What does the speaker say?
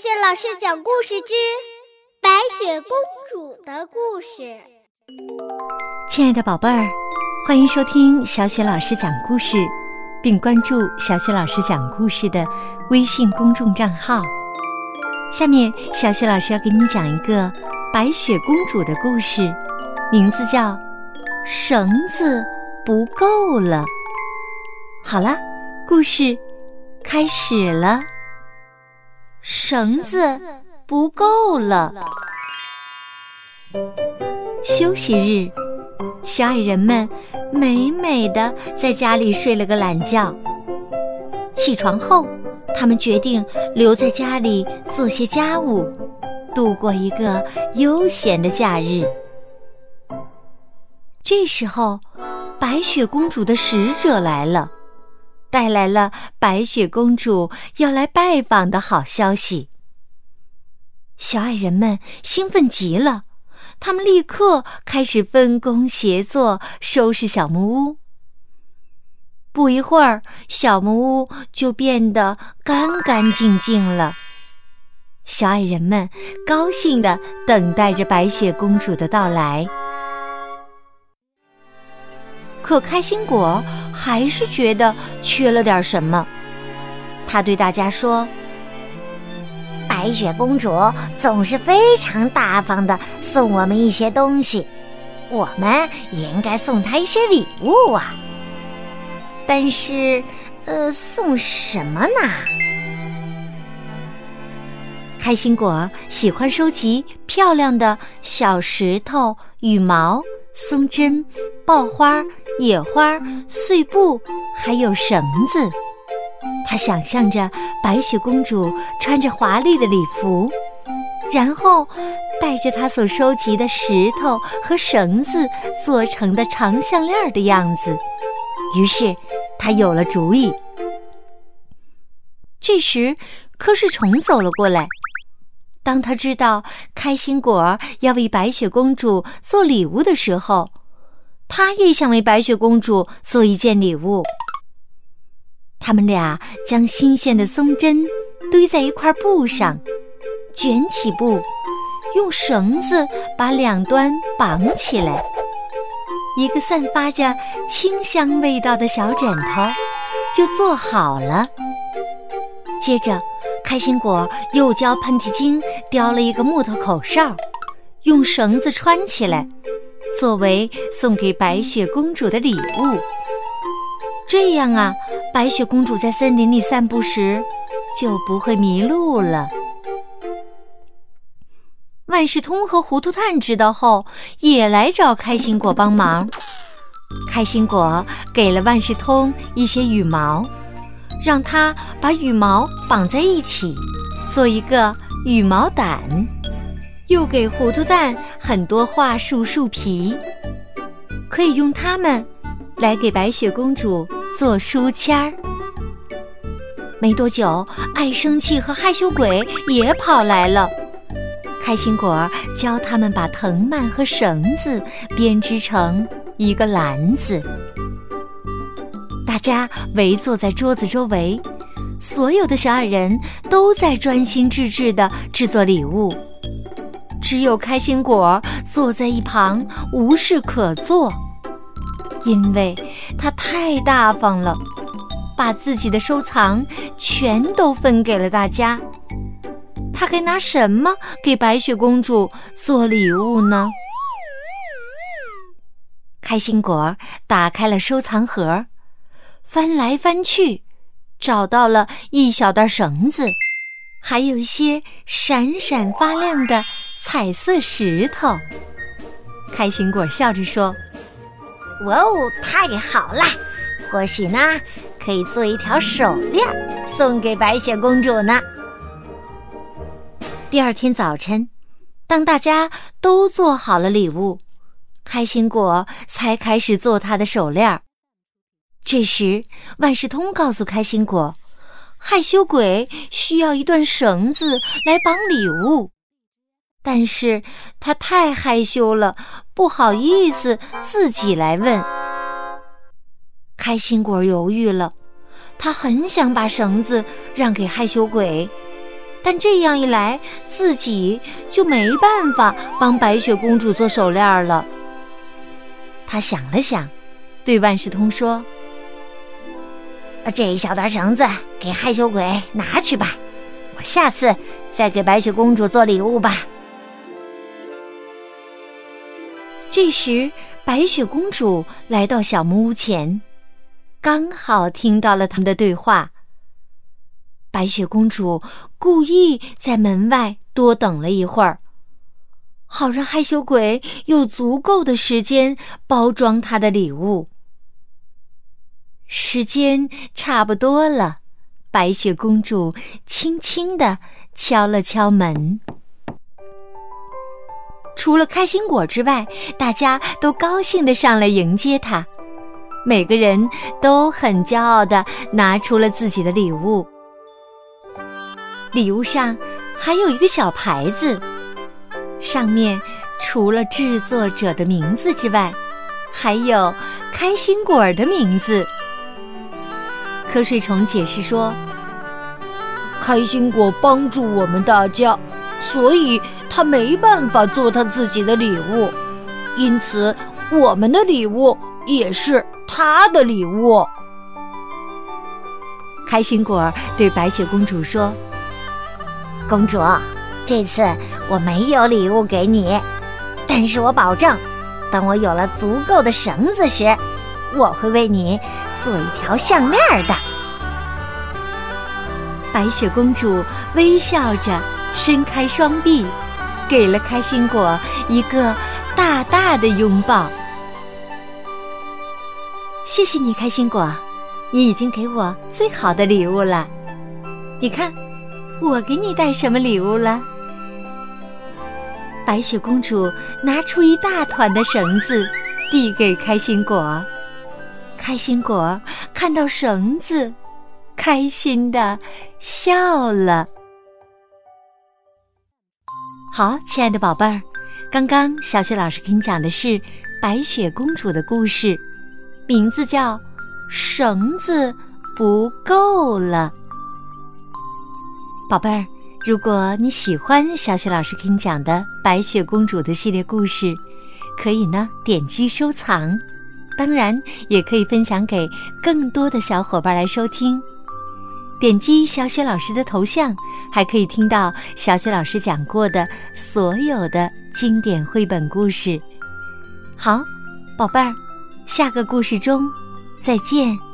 雪老师讲故事之白雪公主的故事。亲爱的宝贝儿，欢迎收听小雪老师讲故事，并关注小雪老师讲故事的微信公众账号。下面，小雪老师要给你讲一个白雪公主的故事，名字叫《绳子不够了》。好了，故事开始了。绳子不够了。休息日，小矮人们美美的在家里睡了个懒觉。起床后，他们决定留在家里做些家务，度过一个悠闲的假日。这时候，白雪公主的使者来了。带来了白雪公主要来拜访的好消息。小矮人们兴奋极了，他们立刻开始分工协作收拾小木屋。不一会儿，小木屋就变得干干净净了。小矮人们高兴地等待着白雪公主的到来。可开心果还是觉得缺了点什么。他对大家说：“白雪公主总是非常大方的送我们一些东西，我们也应该送她一些礼物啊。但是，呃，送什么呢？”开心果喜欢收集漂亮的小石头、羽毛、松针、爆花。野花、碎布，还有绳子。他想象着白雪公主穿着华丽的礼服，然后带着她所收集的石头和绳子做成的长项链的样子。于是，他有了主意。这时，瞌睡虫走了过来。当他知道开心果要为白雪公主做礼物的时候，他也想为白雪公主做一件礼物。他们俩将新鲜的松针堆在一块布上，卷起布，用绳子把两端绑起来。一个散发着清香味道的小枕头就做好了。接着，开心果又教喷嚏精雕了一个木头口哨，用绳子穿起来。作为送给白雪公主的礼物，这样啊，白雪公主在森林里散步时就不会迷路了。万事通和糊涂蛋知道后，也来找开心果帮忙。开心果给了万事通一些羽毛，让他把羽毛绑在一起，做一个羽毛掸。又给糊涂蛋很多桦树树皮，可以用它们来给白雪公主做书签儿。没多久，爱生气和害羞鬼也跑来了。开心果教他们把藤蔓和绳子编织成一个篮子。大家围坐在桌子周围，所有的小矮人都在专心致志地制作礼物。只有开心果坐在一旁无事可做，因为他太大方了，把自己的收藏全都分给了大家。他该拿什么给白雪公主做礼物呢？开心果打开了收藏盒，翻来翻去，找到了一小段绳子，还有一些闪闪发亮的。彩色石头，开心果笑着说：“哇哦，太好了！或许呢，可以做一条手链送给白雪公主呢。”第二天早晨，当大家都做好了礼物，开心果才开始做他的手链。这时，万事通告诉开心果，害羞鬼需要一段绳子来绑礼物。但是他太害羞了，不好意思自己来问。开心果犹豫了，他很想把绳子让给害羞鬼，但这样一来，自己就没办法帮白雪公主做手链了。他想了想，对万事通说：“这一小段绳子给害羞鬼拿去吧，我下次再给白雪公主做礼物吧。”这时，白雪公主来到小木屋前，刚好听到了他们的对话。白雪公主故意在门外多等了一会儿，好让害羞鬼有足够的时间包装她的礼物。时间差不多了，白雪公主轻轻地敲了敲门。除了开心果之外，大家都高兴地上来迎接他，每个人都很骄傲地拿出了自己的礼物。礼物上还有一个小牌子，上面除了制作者的名字之外，还有开心果的名字。瞌睡虫解释说：“开心果帮助我们大家，所以他没办法做他自己的礼物，因此我们的礼物也是他的礼物。”开心果对白雪公主说。公主，这次我没有礼物给你，但是我保证，等我有了足够的绳子时，我会为你做一条项链的。白雪公主微笑着伸开双臂，给了开心果一个大大的拥抱。谢谢你，开心果，你已经给我最好的礼物了。你看。我给你带什么礼物了？白雪公主拿出一大团的绳子，递给开心果。开心果看到绳子，开心的笑了。好，亲爱的宝贝儿，刚刚小雪老师给你讲的是白雪公主的故事，名字叫《绳子不够了》。宝贝儿，如果你喜欢小雪老师给你讲的白雪公主的系列故事，可以呢点击收藏，当然也可以分享给更多的小伙伴来收听。点击小雪老师的头像，还可以听到小雪老师讲过的所有的经典绘本故事。好，宝贝儿，下个故事中再见。